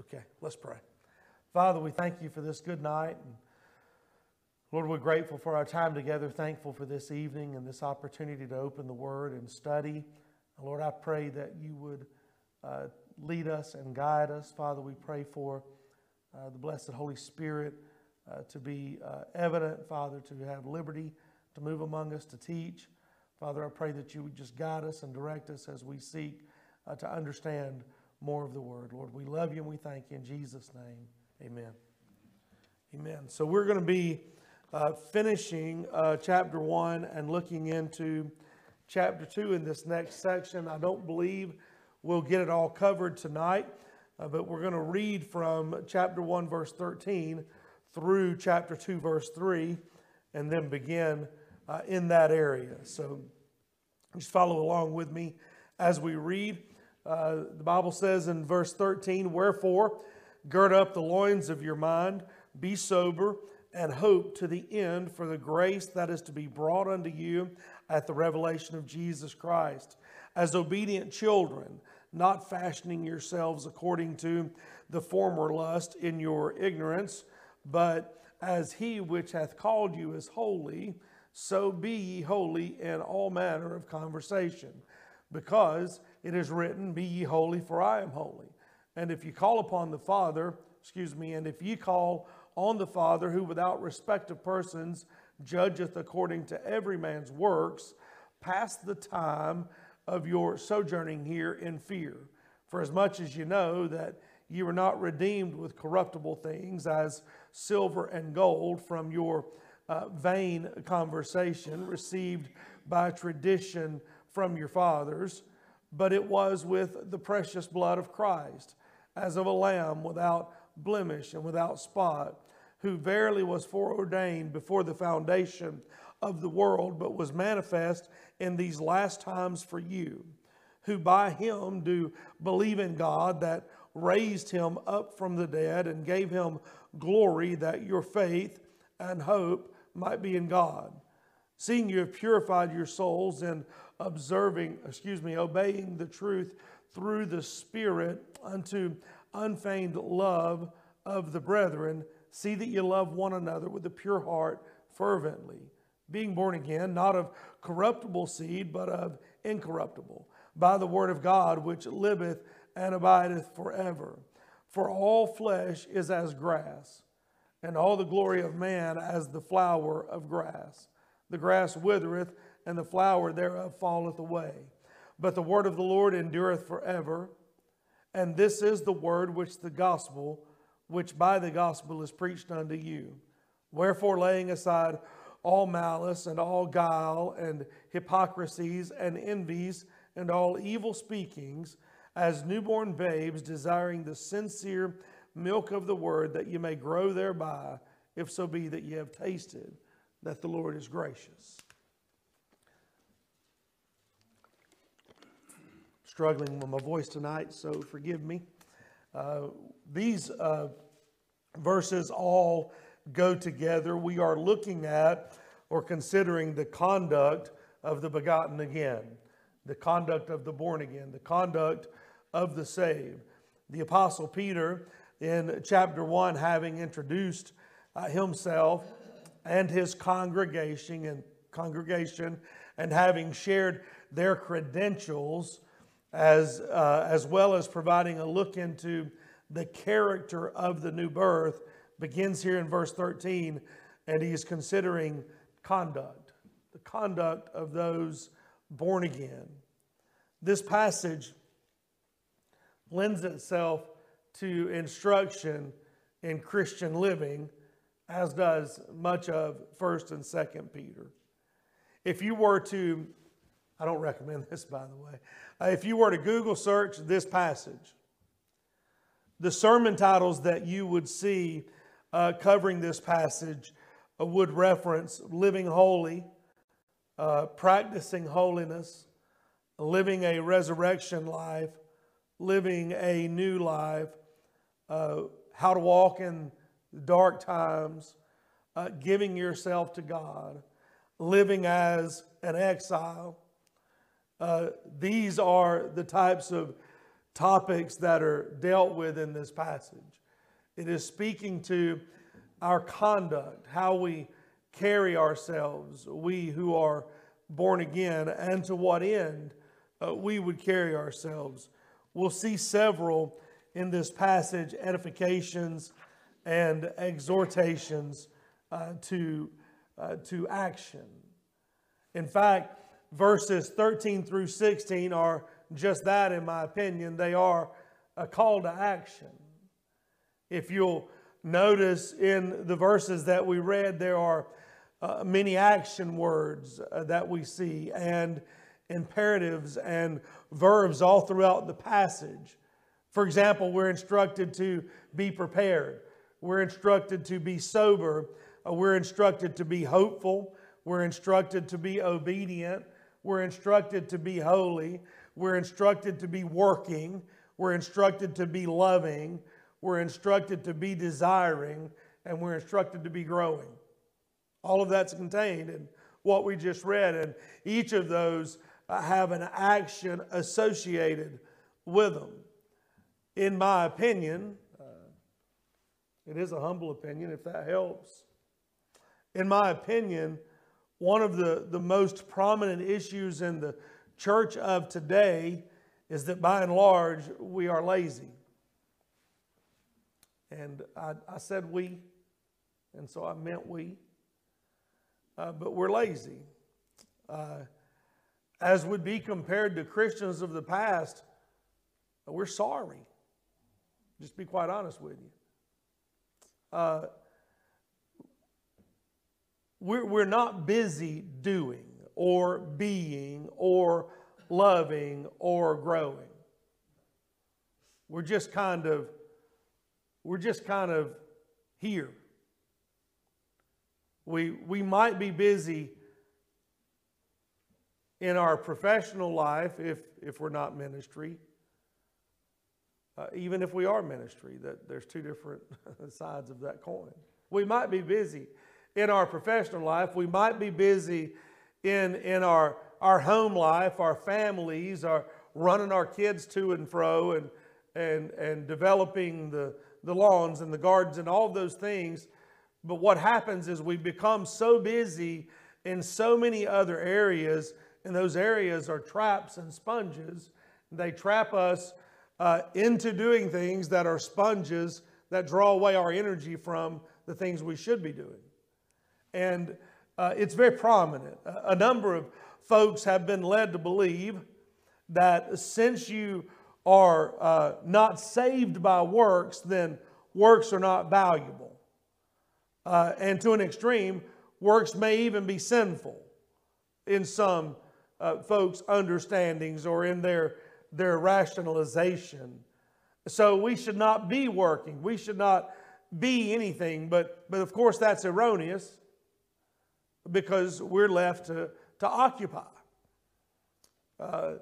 Okay, let's pray. Father, we thank you for this good night. And Lord, we're grateful for our time together, thankful for this evening and this opportunity to open the Word and study. Lord, I pray that you would uh, lead us and guide us. Father, we pray for uh, the blessed Holy Spirit uh, to be uh, evident, Father, to have liberty to move among us, to teach. Father, I pray that you would just guide us and direct us as we seek uh, to understand more of the word. Lord, we love you and we thank you in Jesus' name. Amen. Amen. So we're going to be uh, finishing uh, chapter one and looking into chapter two in this next section. I don't believe we'll get it all covered tonight, uh, but we're going to read from chapter one, verse 13 through chapter two, verse 3, and then begin uh, in that area. So just follow along with me as we read. Uh, the Bible says in verse 13, Wherefore, gird up the loins of your mind, be sober, and hope to the end for the grace that is to be brought unto you at the revelation of Jesus Christ. As obedient children, not fashioning yourselves according to the former lust in your ignorance, but as he which hath called you is holy, so be ye holy in all manner of conversation. Because it is written, Be ye holy, for I am holy. And if you call upon the Father, excuse me, and if ye call on the Father, who without respect of persons judgeth according to every man's works, pass the time of your sojourning here in fear. For as much as you know that you were not redeemed with corruptible things as silver and gold from your uh, vain conversation received by tradition from your fathers but it was with the precious blood of Christ, as of a lamb without blemish and without spot, who verily was foreordained before the foundation of the world, but was manifest in these last times for you, who by him do believe in God that raised him up from the dead and gave him glory that your faith and hope might be in God. Seeing you have purified your souls in observing, excuse me, obeying the truth through the Spirit unto unfeigned love of the brethren. See that you love one another with a pure heart fervently, being born again, not of corruptible seed, but of incorruptible, by the word of God, which liveth and abideth forever. For all flesh is as grass, and all the glory of man as the flower of grass. The grass withereth, and the flower thereof falleth away. But the word of the Lord endureth forever. And this is the word which the gospel, which by the gospel is preached unto you. Wherefore, laying aside all malice and all guile and hypocrisies and envies and all evil speakings, as newborn babes, desiring the sincere milk of the word, that ye may grow thereby, if so be that ye have tasted that the Lord is gracious. Struggling with my voice tonight, so forgive me. Uh, these uh, verses all go together. We are looking at or considering the conduct of the begotten again, the conduct of the born again, the conduct of the saved. The Apostle Peter, in chapter 1, having introduced uh, himself and his congregation and congregation and having shared their credentials as, uh, as well as providing a look into the character of the new birth, begins here in verse 13, and he is considering conduct, the conduct of those born again. This passage lends itself to instruction in Christian living, as does much of 1st and 2nd Peter. If you were to, I don't recommend this by the way, uh, if you were to Google search this passage, the sermon titles that you would see uh, covering this passage uh, would reference living holy, uh, practicing holiness, living a resurrection life, living a new life, uh, how to walk in dark times, uh, giving yourself to God, living as an exile, uh, these are the types of topics that are dealt with in this passage. It is speaking to our conduct, how we carry ourselves, we who are born again, and to what end uh, we would carry ourselves. We'll see several in this passage edifications and exhortations uh, to, uh, to action. In fact, verses 13 through 16 are just that, in my opinion. They are a call to action. If you'll notice in the verses that we read, there are uh, many action words uh, that we see and imperatives and verbs all throughout the passage. For example, we're instructed to be prepared, we're instructed to be sober, uh, we're instructed to be hopeful, we're instructed to be obedient, we're instructed to be holy, we're instructed to be working, we're instructed to be loving, we're instructed to be desiring, and we're instructed to be growing. All of that's contained in what we just read, and each of those uh, have an action associated with them. In my opinion, uh, it is a humble opinion if that helps. In my opinion, one of the, the most prominent issues in the church of today is that by and large, we are lazy. And I, I said we, and so I meant we uh, but we're lazy. Uh, as would be compared to Christians of the past, we're sorry. Just be quite honest with you. Uh, we're, we're not busy doing or being or loving or growing. We're just kind of, we're just kind of here. We, we might be busy in our professional life if, if we're not ministry. Uh, even if we are ministry, that there's two different sides of that coin. We might be busy in our professional life. We might be busy in, in our, our home life, our families, our running our kids to and fro and, and, and developing the, the lawns and the gardens and all those things. But what happens is we become so busy in so many other areas, and those areas are traps and sponges. They trap us uh, into doing things that are sponges that draw away our energy from the things we should be doing. And uh, it's very prominent. A number of folks have been led to believe that since you are uh, not saved by works, then works are not valuable. Uh, and to an extreme, works may even be sinful in some uh, folks' understandings or in their, their rationalization. So we should not be working. We should not be anything. But, but of course, that's erroneous because we're left to, to occupy. Uh,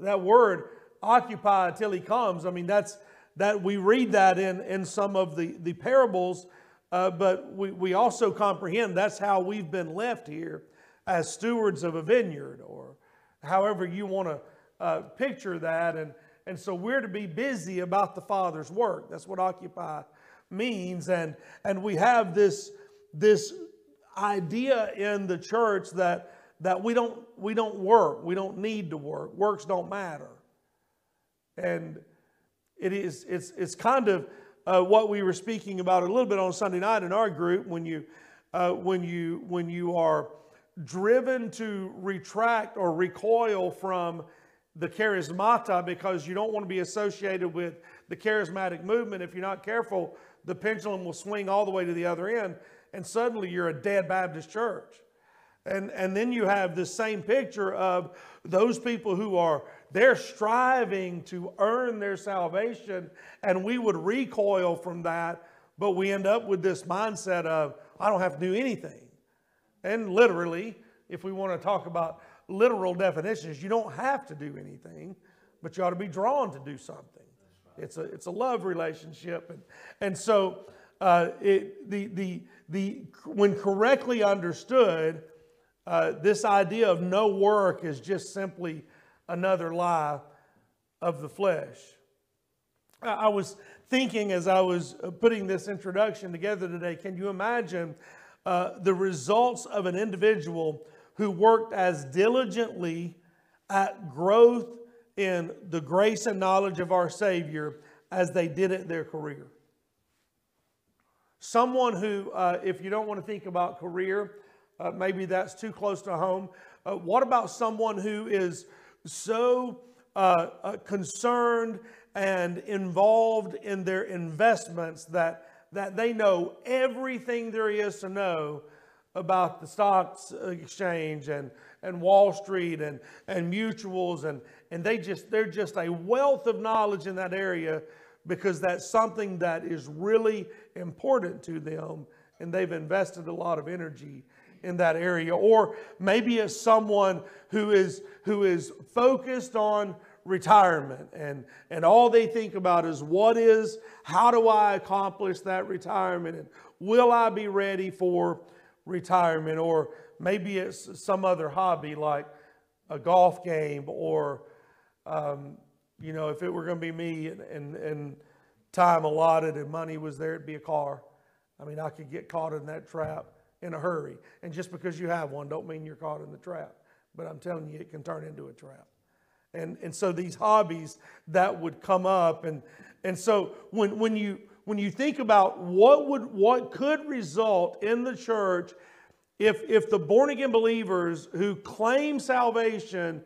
that word, occupy till he comes, I mean, that's that we read that in, in some of the, the parables uh, but we, we also comprehend that's how we've been left here as stewards of a vineyard, or however you want to uh, picture that. And, and so we're to be busy about the Father's work. That's what occupy means. And, and we have this, this idea in the church that, that we, don't, we don't work, we don't need to work, works don't matter. And it is, it's, it's kind of uh, what we were speaking about a little bit on Sunday night in our group when you, uh, when you, when you are driven to retract or recoil from the charismata because you don't want to be associated with the charismatic movement. If you're not careful, the pendulum will swing all the way to the other end, and suddenly you're a dead Baptist church. And, and then you have this same picture of those people who are they're striving to earn their salvation, and we would recoil from that, but we end up with this mindset of, I don't have to do anything. And literally, if we want to talk about literal definitions, you don't have to do anything, but you ought to be drawn to do something. It's a, it's a love relationship. And, and so, uh, it, the, the, the, when correctly understood, uh, this idea of no work is just simply another lie of the flesh. I was thinking as I was uh, putting this introduction together today, can you imagine uh, the results of an individual who worked as diligently at growth in the grace and knowledge of our Savior as they did it their career? Someone who, uh, if you don't want to think about career, uh, maybe that's too close to home. Uh, what about someone who is so uh, uh, concerned and involved in their investments that, that they know everything there is to know about the stocks exchange and, and Wall Street and, and mutuals and, and they just they're just a wealth of knowledge in that area because that's something that is really important to them and they've invested a lot of energy in that area. Or maybe it's someone who is who is focused on retirement and and all they think about is what is how do I accomplish that retirement and will I be ready for retirement? Or maybe it's some other hobby like a golf game or um, you know if it were going to be me and, and, and time allotted and money was there it'd be a car. I mean i could get caught in that trap in a hurry. And just because you have one don't mean you're caught in the trap. But i'm telling you it can turn into a trap. And, and so these hobbies that would come up and, and so when, when you when you think about what would what could result in the church if if the born again believers who claim salvation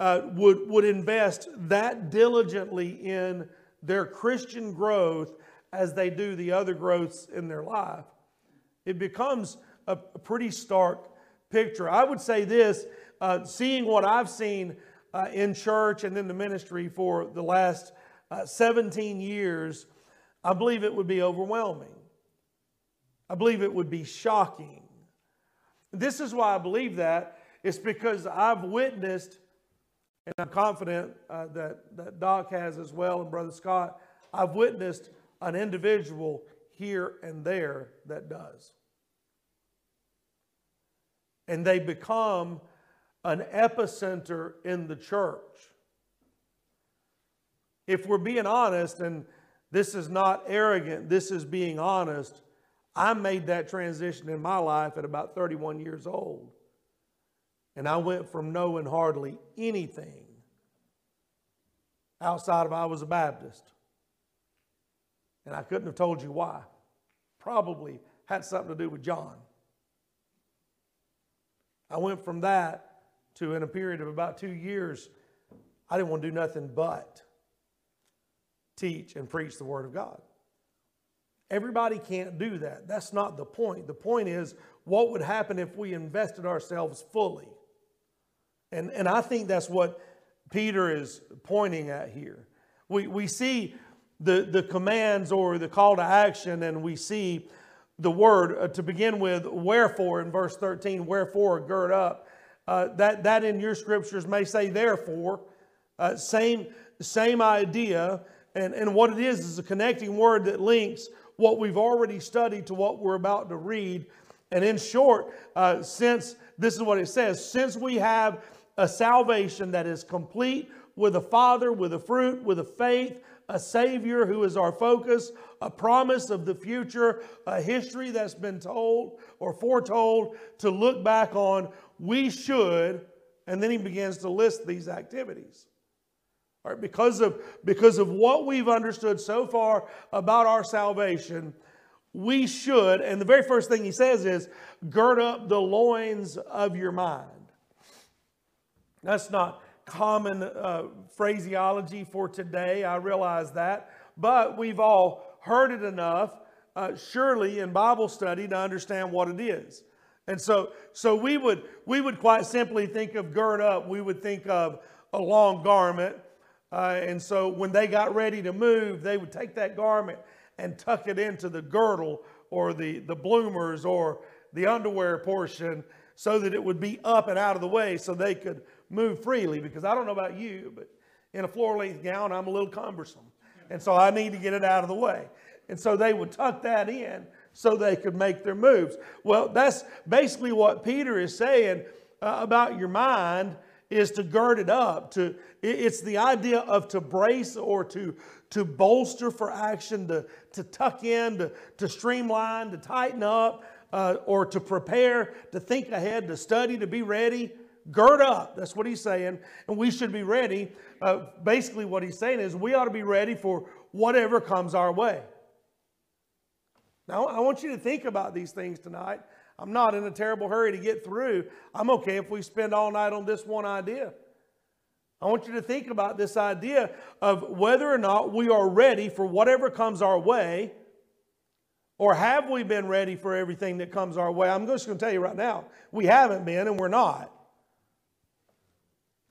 uh, would would invest that diligently in their Christian growth as they do the other growths in their life, it becomes a, pretty stark picture. I would say this: uh, seeing what I've seen uh, in church and in the ministry for the last uh, 17 years I believe it would be overwhelming. I believe it would be shocking. This is why I believe that. It's because I've witnessed, and I'm confident uh, that, that Doc has as well, and Brother Scott, I've witnessed an individual here and there that does. And they become an epicenter in the church. If we're being honest, and this is not arrogant, this is being honest. I made that transition in my life at about 31 years old. And I went from knowing hardly anything outside of I was a Baptist. And I couldn't have told you why. Probably had something to do with John. I went from that to, in a period of about two years, I didn't want to do nothing but teach, and preach the Word of God. Everybody can't do that. That's not the point. The point is what would happen if we invested ourselves fully? And, and I think that's what Peter is pointing at here. We, we see the, the commands or the call to action, and we see the word uh, to begin with, wherefore in verse 13, wherefore gird up. Uh, that, that in your scriptures may say therefore. Uh, same, same idea. And, and what it is is a connecting word that links what we've already studied to what we're about to read. And in short, uh, since this is what it says since we have a salvation that is complete with a Father, with a fruit, with a faith, a Savior who is our focus, a promise of the future, a history that's been told or foretold to look back on, we should, and then he begins to list these activities. Right, because, of, because of what we've understood so far about our salvation, we should, and the very first thing he says is, gird up the loins of your mind. That's not common uh, phraseology for today, I realize that, but we've all heard it enough, uh, surely in Bible study, to understand what it is. And so, so we, would, we would quite simply think of gird up, we would think of a long garment. Uh, and so when they got ready to move, they would take that garment and tuck it into the girdle or the, the bloomers or the underwear portion so that it would be up and out of the way so they could move freely. Because I don't know about you, but in a floor length gown, I'm a little cumbersome. And so I need to get it out of the way. And so they would tuck that in so they could make their moves. Well, that's basically what Peter is saying uh, about your mind is to gird it up. To, it's the idea of to brace or to, to bolster for action, to, to tuck in, to, to streamline, to tighten up, uh, or to prepare, to think ahead, to study, to be ready. Gird up. That's what he's saying. And we should be ready. Uh, basically, what he's saying is we ought to be ready for whatever comes our way. Now, I want you to think about these things tonight. I'm not in a terrible hurry to get through. I'm okay if we spend all night on this one idea. I want you to think about this idea of whether or not we are ready for whatever comes our way, or have we been ready for everything that comes our way? I'm just going to tell you right now, we haven't been and we're not.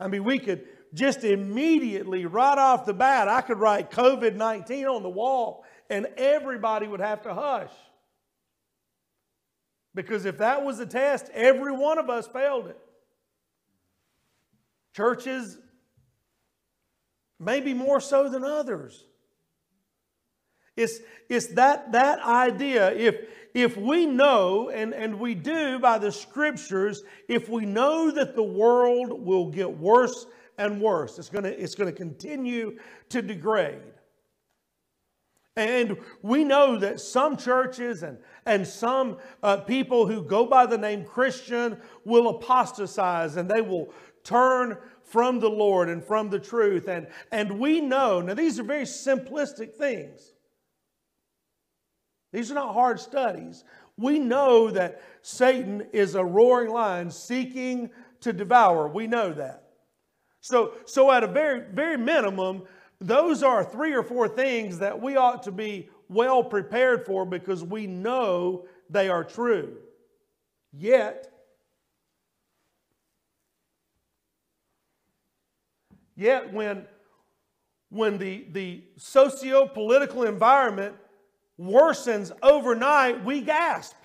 I mean, we could just immediately, right off the bat, I could write COVID 19 on the wall and everybody would have to hush. Because if that was the test, every one of us failed it. Churches, maybe more so than others. It's, it's that, that idea. If, if we know, and, and we do by the scriptures, if we know that the world will get worse and worse, it's going to it's going to continue to degrade. And we know that some churches and, and some uh, people who go by the name Christian will apostatize and they will turn from the Lord and from the truth. And, and we know, now these are very simplistic things. These are not hard studies. We know that Satan is a roaring lion seeking to devour. We know that. So, so at a very, very minimum, those are three or four things that we ought to be well prepared for because we know they are true. Yet, yet when, when the, the socio political environment worsens overnight, we gasp.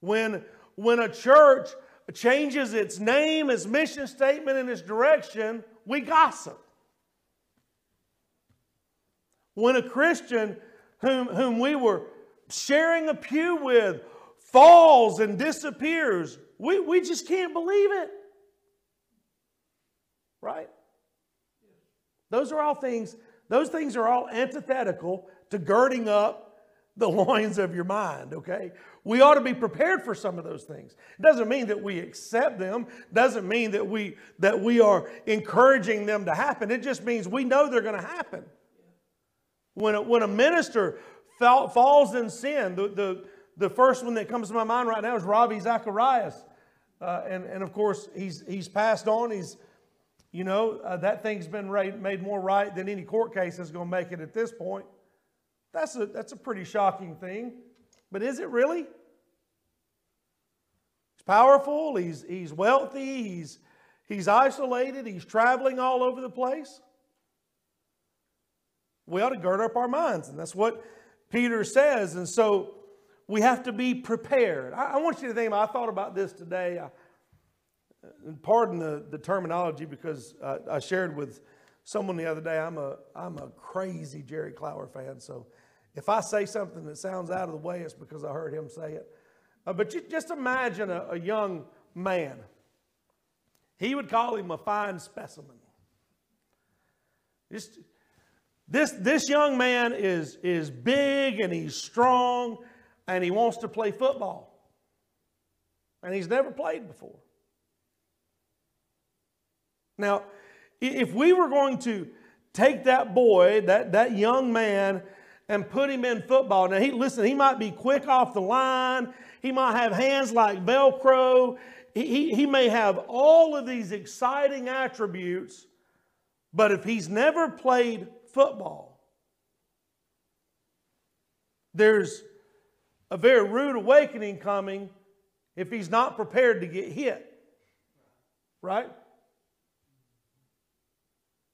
When, when a church changes its name, its mission statement, and its direction, we gossip. When a Christian whom, whom we were sharing a pew with falls and disappears, we, we just can't believe it. Right? Those are all things, those things are all antithetical to girding up the loins of your mind, okay? We ought to be prepared for some of those things. It doesn't mean that we accept them, doesn't mean that we that we are encouraging them to happen. It just means we know they're going to happen. When a, when a minister fall, falls in sin, the, the, the first one that comes to my mind right now is Ravi Zacharias. Uh, and, and of course, he's, he's passed on. He's, you know, uh, that thing's been made more right than any court case is going to make it at this point. That's a, that's a pretty shocking thing. But is it really? He's powerful, he's, he's wealthy, he's, he's isolated, he's traveling all over the place. We ought to gird up our minds, and that's what Peter says. And so we have to be prepared. I, I want you to think, I thought about this today. I, pardon the, the terminology because uh, I shared with someone the other day, I'm a, I'm a crazy Jerry Clower fan, so if I say something that sounds out of the way, it's because I heard him say it. Uh, but you, just imagine a, a young man. He would call him a fine specimen. Just, this, this young man is, is big and he's strong and he wants to play football. And he's never played before. Now, if we were going to take that boy, that, that young man, and put him in football. Now, he, listen, he might be quick off the line. He might have hands like Velcro. He, he, he may have all of these exciting attributes, but if he's never played football, there's a very rude awakening coming if he's not prepared to get hit. Right?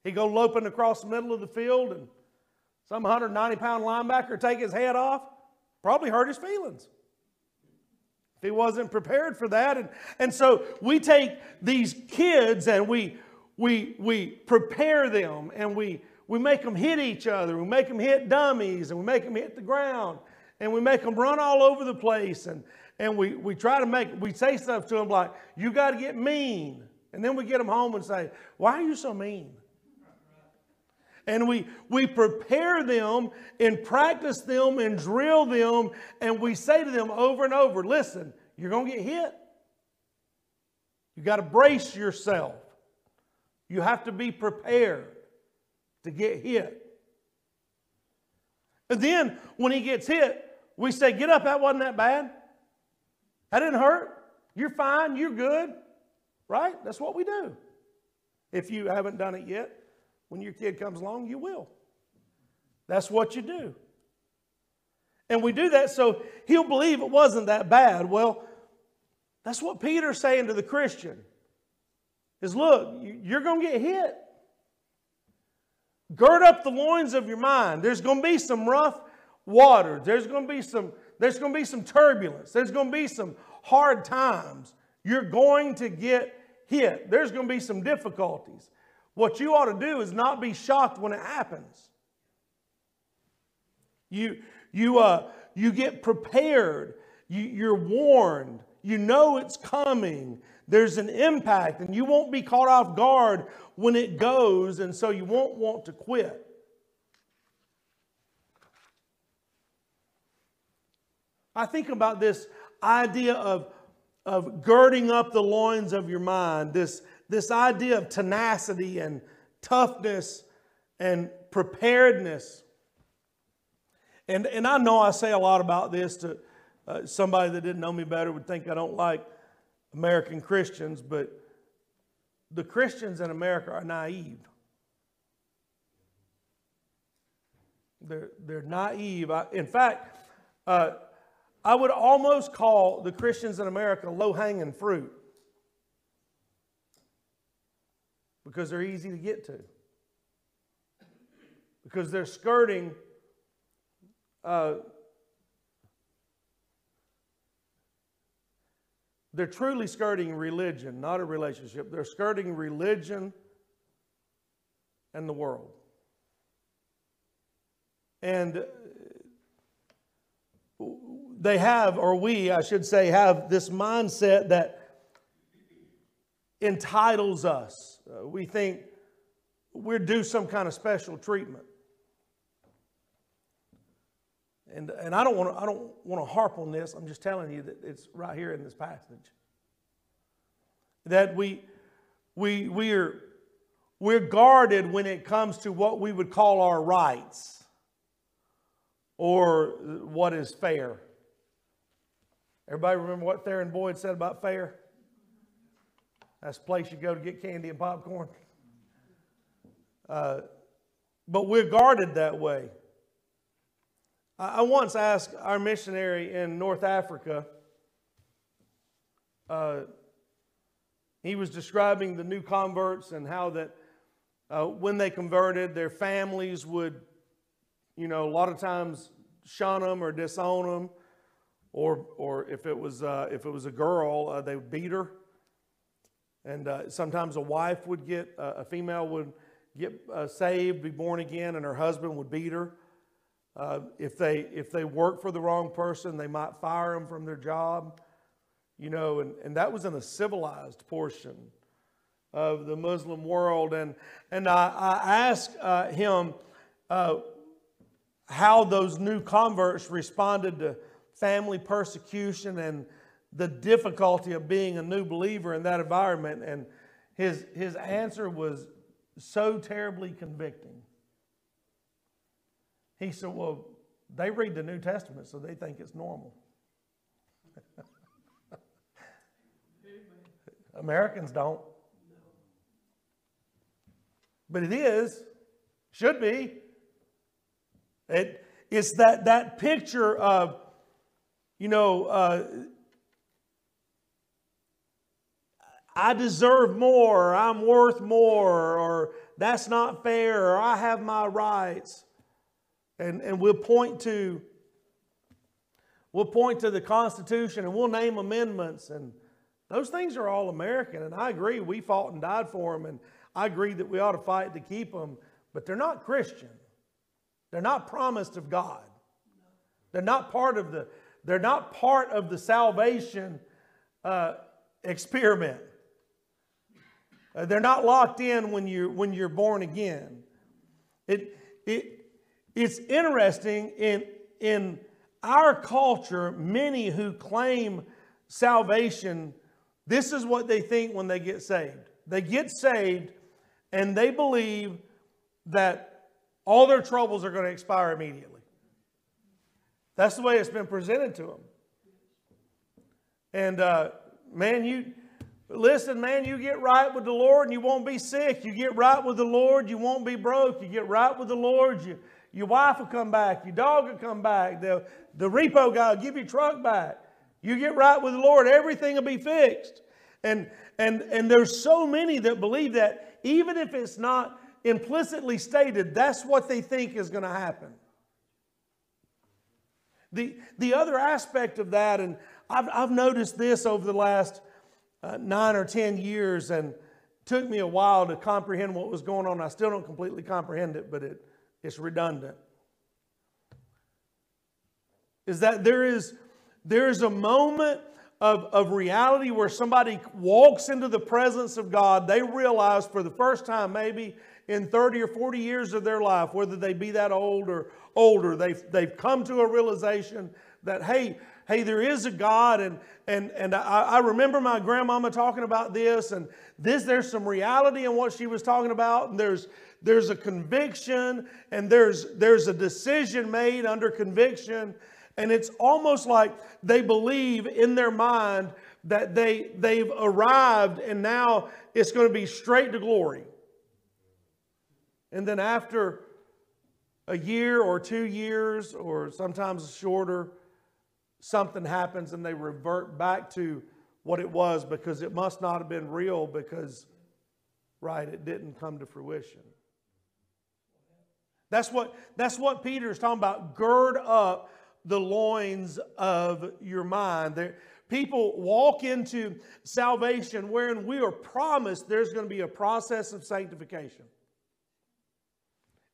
He go loping across the middle of the field and some 190 pound linebacker take his head off, probably hurt his feelings. If he wasn't prepared for that. And, and so we take these kids and we, we, we prepare them and we, we make them hit each other. We make them hit dummies and we make them hit the ground and we make them run all over the place. And, and we, we try to make, we say stuff to them like, you got to get mean. And then we get them home and say, why are you so mean? And we, we prepare them and practice them and drill them, and we say to them over and over, listen, you're going to get hit. You got to brace yourself. You have to be prepared to get hit. And then when he gets hit, we say, Get up, that wasn't that bad. That didn't hurt. You're fine, you're good. Right? That's what we do. If you haven't done it yet, when your kid comes along, you will. That's what you do. And we do that so he'll believe it wasn't that bad. Well, that's what Peter's saying to the Christian. Is look, you're going to get hit. Gird up the loins of your mind. There's going to be some rough waters. There's going to be some there's going to be some turbulence. There's going to be some hard times. You're going to get hit. There's going to be some difficulties. What you ought to do is not be shocked when it happens. You, you, uh, you get prepared. You, you're warned. You know it's coming. There's an impact, and you won't be caught off guard when it goes, and so you won't want to quit. I think about this idea of, of girding up the loins of your mind, this, this idea of tenacity and toughness and preparedness. And, and I know I say a lot about this to uh, somebody that didn't know me better would think I don't like American Christians, but the Christians in America are naive. They're, they're naive. I, in fact, uh, I would almost call the Christians in America low hanging fruit because they're easy to get to. Because they're skirting uh, they're truly skirting religion, not a relationship. They're skirting religion and the world. And they have, or we, I should say, have this mindset that entitles us. Uh, we think we're due some kind of special treatment. And, and I don't want to I don't want to harp on this. I'm just telling you that it's right here in this passage. That we we we are we're guarded when it comes to what we would call our rights or what is fair. Everybody remember what Theron Boyd said about fair? That's the place you go to get candy and popcorn. Uh, but we're guarded that way. I, I, once asked our missionary in North Africa, uh, he was describing the new converts and how that uh, when they converted, their families would, you know, a lot of times shun them or disown them or, or if, it was, uh, if it was a girl, uh, they would beat her. And uh, sometimes a wife would get, uh, a female would get uh, saved, be born again, and her husband would beat her. Uh, if, they, if they worked for the wrong person, they might fire them from their job. You know, and, and that was in a civilized portion of the Muslim world. And, and I, I asked him how those new converts responded to family persecution and the difficulty of being a new believer in that environment. And his, his answer was so terribly convicting. He said, Well, they read the New Testament, so they think it's normal. Americans don't. But it is, should be. It, it's that, that picture of you know, uh, I deserve more, or I'm worth more, or that's not fair, or I have my rights. And, and we'll point to we'll point to the Constitution and we'll name amendments and those things are all American and I agree we fought and died for them and I agree that we ought to fight to keep them but they're not Christian. They're not promised of God. They're not part of the they're not part of the salvation uh, experiment. Uh, they're not locked in when you're, when you're born again. It, it, it's interesting in, in our culture, many who claim salvation, this is what they think when they get saved. They get saved and they believe that all their troubles are going to expire immediately. That's the way it's been presented to them. And uh, man, you listen, man, you get right with the Lord and you won't be sick. You get right with the Lord, you won't be broke. You get right with the Lord, you, your wife will come back, your dog will come back, the, the repo guy will give your truck back. You get right with the Lord, everything will be fixed. And and and there's so many that believe that even if it's not implicitly stated, that's what they think is going to happen. The, the other aspect of that, and I've, I've noticed this over the last uh, nine or 10 years, and took me a while to comprehend what was going on. I still don't completely comprehend it, but it, it's redundant. Is that there is, there is a moment of, of reality where somebody walks into the presence of God, they realize for the first time, maybe in 30 or 40 years of their life, whether they be that old or older, they've, they've come to a realization that, hey, hey, there is a God. And, and, and I, I remember my grandmama talking about this, and this, there's some reality in what she was talking about, and there's, there's a conviction, and there's, there's a decision made under conviction. And it's almost like they believe in their mind that they, they've arrived and now it's going to be straight to glory. And then after a year or two years, or sometimes shorter, something happens and they revert back to what it was because it must not have been real because, right, it didn't come to fruition. That's what, that's what Peter is talking about. Gird up the loins of your mind. There, people walk into salvation wherein we are promised there's going to be a process of sanctification.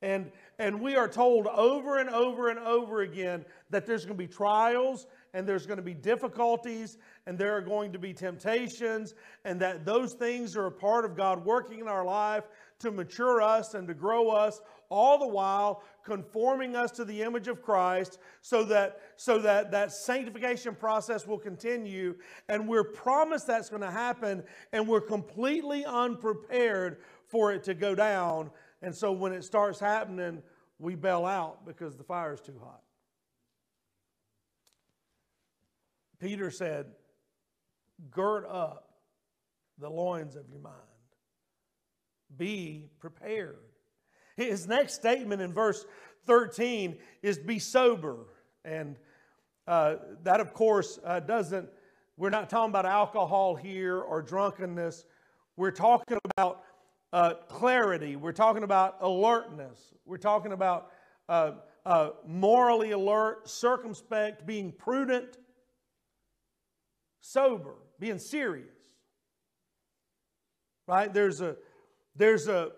And, and we are told over and over and over again that there's going to be trials and there's going to be difficulties and there are going to be temptations and that those things are a part of God working in our life to mature us and to grow us all the while conforming us to the image of Christ so that so that that sanctification process will continue. And we're promised that's going to happen and we're completely unprepared for it to go down and so when it starts happening, we bail out because the fire is too hot. Peter said, Gird up the loins of your mind. Be prepared. His next statement in verse 13 is be sober. And uh, that, of course, uh, doesn't, we're not talking about alcohol here or drunkenness. We're talking about uh, clarity. We're talking about alertness. We're talking about uh, uh, morally alert, circumspect, being prudent, sober, being serious. Right? There's a there's a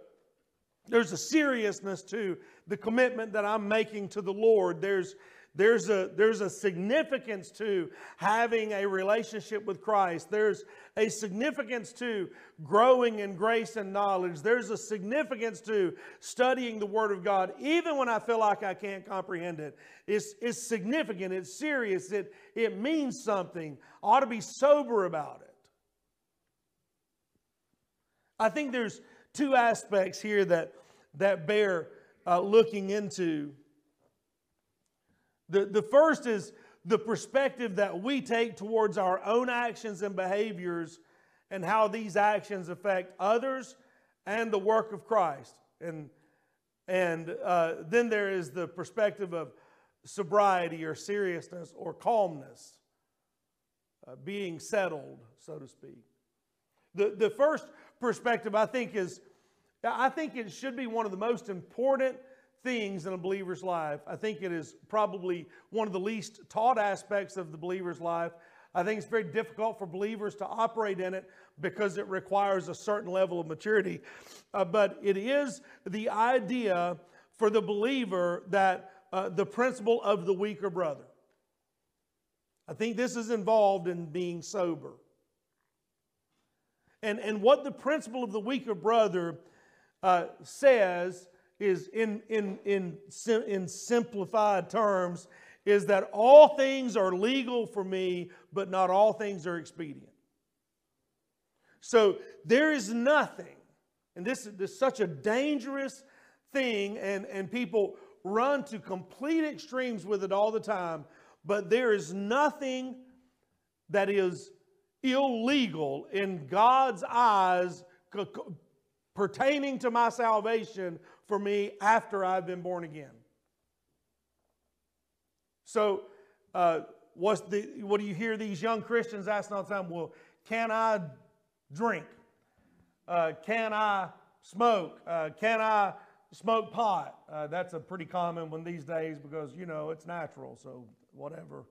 there's a seriousness to the commitment that I'm making to the Lord. There's there's a, there's a significance to having a relationship with Christ. There's a significance to growing in grace and knowledge. There's a significance to studying the Word of God, even when I feel like I can't comprehend it. It's, it's significant, it's serious, it, it means something. I ought to be sober about it. I think there's two aspects here that, that bear uh, looking into. The, the first is the perspective that we take towards our own actions and behaviors and how these actions affect others and the work of Christ. And, and uh, then there is the perspective of sobriety or seriousness or calmness, uh, being settled, so to speak. The, the first perspective, I think, is I think it should be one of the most important things in a believer's life. I think it is probably one of the least taught aspects of the believer's life. I think it's very difficult for believers to operate in it because it requires a certain level of maturity. Uh, but it is the idea for the believer that uh, the principle of the weaker brother. I think this is involved in being sober. And, and what the principle of the weaker brother uh, says is, in, in, in, in simplified terms, is that all things are legal for me, but not all things are expedient. So there is nothing, and this, this is such a dangerous thing, and, and people run to complete extremes with it all the time, but there is nothing that is illegal in God's eyes pertaining to my salvation for me after I've been born again. So, uh, what's the, what do you hear these young Christians asking all the time? Well, can I drink? Uh, can I smoke? Uh, can I smoke pot? Uh, that's a pretty common one these days because, you know, it's natural, so whatever.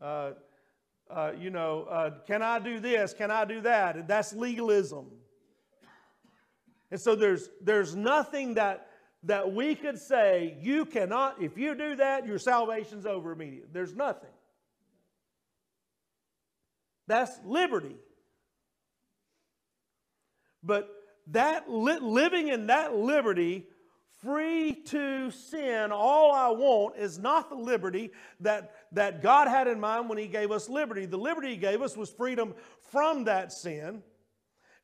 Uh, uh, you know, can I do this? Can I do that? That's legalism. And so there's, there's nothing that, that we could say, you cannot, if you do that, your salvation's over immediately. There's nothing. That's liberty. But that li- living in that liberty free to sin all I want is not the liberty that, that God had in mind when He gave us liberty. The liberty He gave us was freedom from that sin.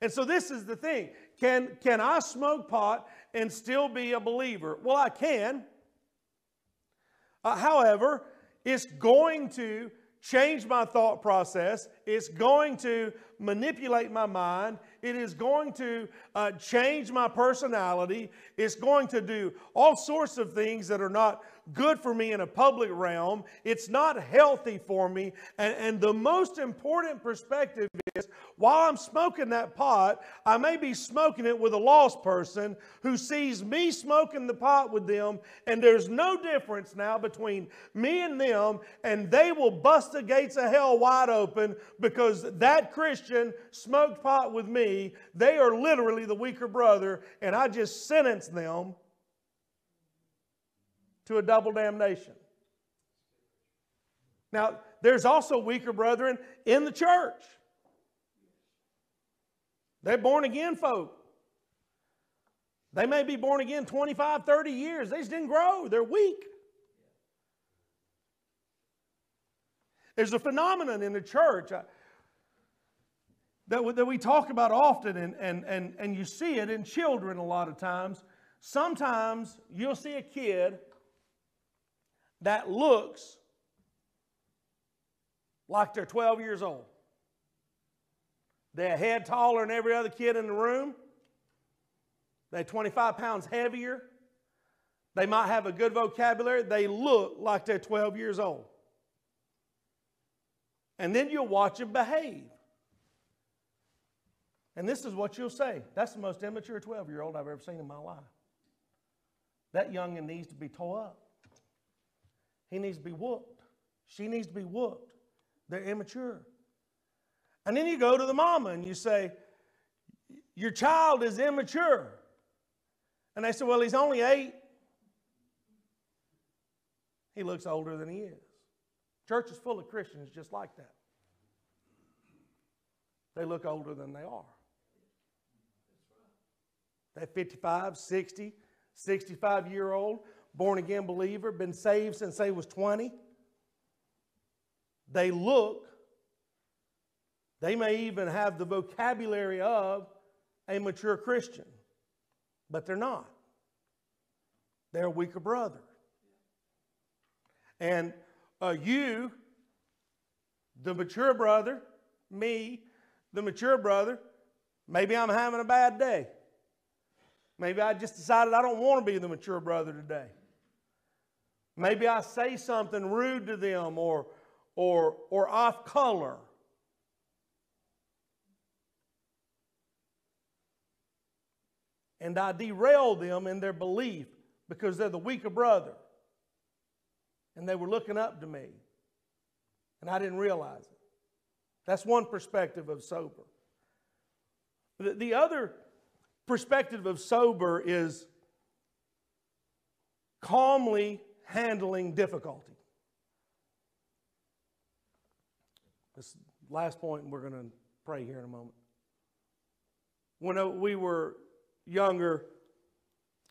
And so this is the thing can, can I smoke pot and still be a believer? Well, I can. Uh, however, it's going to change my thought process. It's going to manipulate my mind. It is going to uh, change my personality. It's going to do all sorts of things that are not good for me in a public realm. It's not healthy for me. And, and the most important perspective is while I'm smoking that pot, I may be smoking it with a lost person who sees me smoking the pot with them, and there's no difference now between me and them, and they will bust the gates of hell wide open because that Christian smoked pot with me. They are literally the weaker brother, and I just sentenced them to a double damnation. Now, there's also weaker brethren in the church. They're born again folk. They may be born again 25, 30 years. They just didn't grow. They're weak. There's a phenomenon in the church uh, that, that we talk about often, and, and, and, and you see it in children a lot of times. Sometimes you'll see a kid that looks like they're 12 years old. They're a head taller than every other kid in the room. They're 25 pounds heavier. They might have a good vocabulary. They look like they're 12 years old. And then you'll watch them behave. And this is what you'll say that's the most immature 12 year old I've ever seen in my life. That youngin needs to be tore up. He needs to be whooped. She needs to be whooped. They're immature. And then you go to the mama and you say, Your child is immature. And they say, Well, he's only eight. He looks older than he is. Church is full of Christians just like that. They look older than they are. They're 55, 60, 65 year old born again believer, been saved since they was 20. They look, they may even have the vocabulary of a mature Christian, but they're not. They're a weaker brother. And uh, you, the mature brother, me, the mature brother, maybe I'm having a bad day. Maybe I just decided I don't want to be the mature brother today. Maybe I say something rude to them or, or, or off color. And I derail them in their belief because they're the weaker brother. And they were looking up to me. And I didn't realize it. That's one perspective of sober. The, the other perspective of sober is calmly handling difficulty. This last point, we're going to pray here in a moment. When uh, we were younger,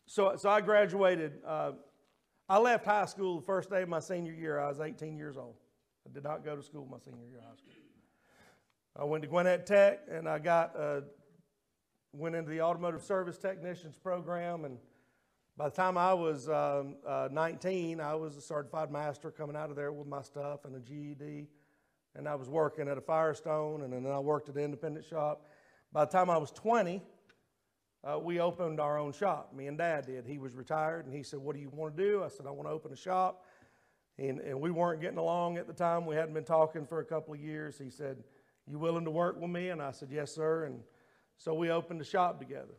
so, so I graduated. Uh, I left high school the first day of my senior year. I was 18 years old. I did not go to school my senior year of high school. I went to Gwinnett Tech and I got uh, went into the automotive service technicians program. And by the time I was um, uh, 19, I was a certified master coming out of there with my stuff and a GED. And I was working at a Firestone and then I worked at an independent shop. By the time I was 20, uh, we opened our own shop. Me and Dad did. He was retired, and he said, "What do you want to do?" I said, "I want to open a shop." And, and we weren't getting along at the time. We hadn't been talking for a couple of years. He said, "You willing to work with me?" And I said, "Yes, sir." And so we opened a shop together,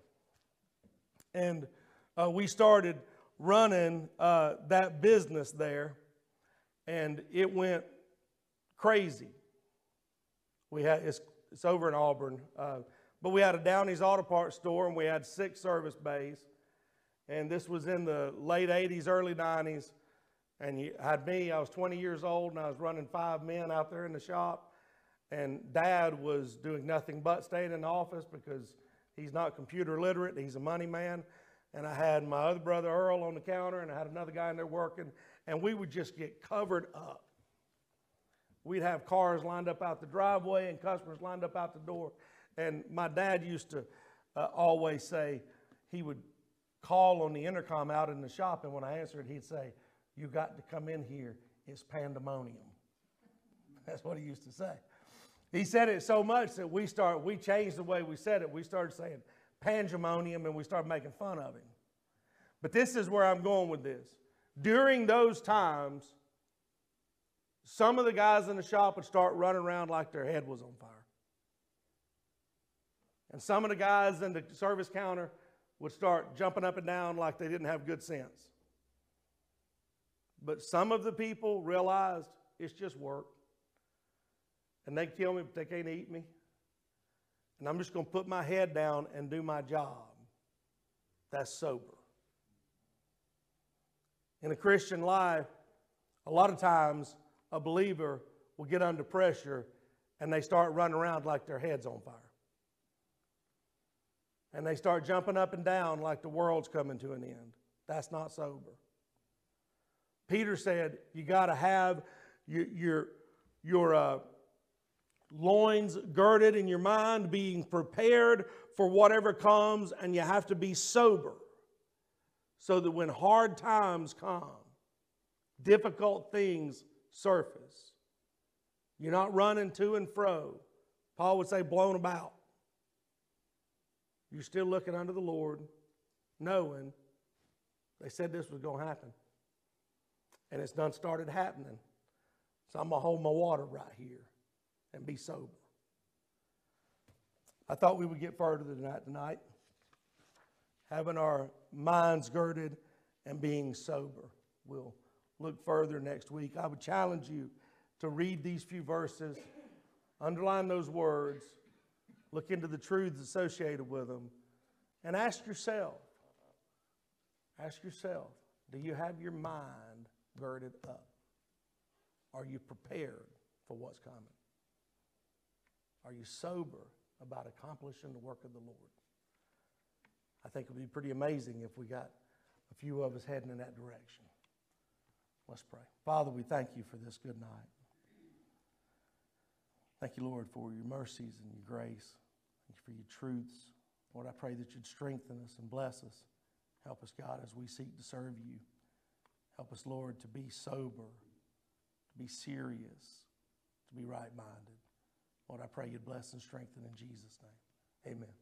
and uh, we started running uh, that business there, and it went crazy. We had it's, it's over in Auburn. Uh, but we had a Downey's Auto Parts store and we had six service bays. And this was in the late 80s, early 90s. And you had me, I was 20 years old and I was running five men out there in the shop. And dad was doing nothing but staying in the office because he's not computer literate, he's a money man. And I had my other brother Earl on the counter and I had another guy in there working. And we would just get covered up. We'd have cars lined up out the driveway and customers lined up out the door. And my dad used to uh, always say, he would call on the intercom out in the shop, and when I answered, he'd say, You got to come in here. It's pandemonium. That's what he used to say. He said it so much that we start we changed the way we said it. We started saying pandemonium and we started making fun of him. But this is where I'm going with this. During those times, some of the guys in the shop would start running around like their head was on fire. And some of the guys in the service counter would start jumping up and down like they didn't have good sense. But some of the people realized it's just work. And they kill me, but they can't eat me. And I'm just going to put my head down and do my job. That's sober. In a Christian life, a lot of times a believer will get under pressure and they start running around like their head's on fire and they start jumping up and down like the world's coming to an end. That's not sober. Peter said, You got to have your, your, your uh, loins girded in your mind, being prepared for whatever comes, and you have to be sober so that when hard times come, difficult things surface. You're not running to and fro. Paul would say, blown about. You're still looking under the Lord, knowing they said this was going to happen. And it's done started happening. So I'm going to hold my water right here and be sober. I thought we would get further than that tonight. Having our minds girded and being sober. We'll look further next week. I would challenge you to read these few verses, underline those words, Look into the truths associated with them and ask yourself ask yourself do you have your mind girded up? Are you prepared for what's coming? Are you sober about accomplishing the work of the Lord? I think it would be pretty amazing if we got a few of us heading in that direction. Let's pray. Father, we thank you for this good night. Thank you, Lord, for your mercies and your grace. Thank you for your truths. Lord, I pray that you'd strengthen us and bless us. Help us, God, as we seek to serve you. Help us, Lord, to be sober, to be serious, to be right minded. Lord, I pray you'd bless and strengthen in Jesus' name. Amen.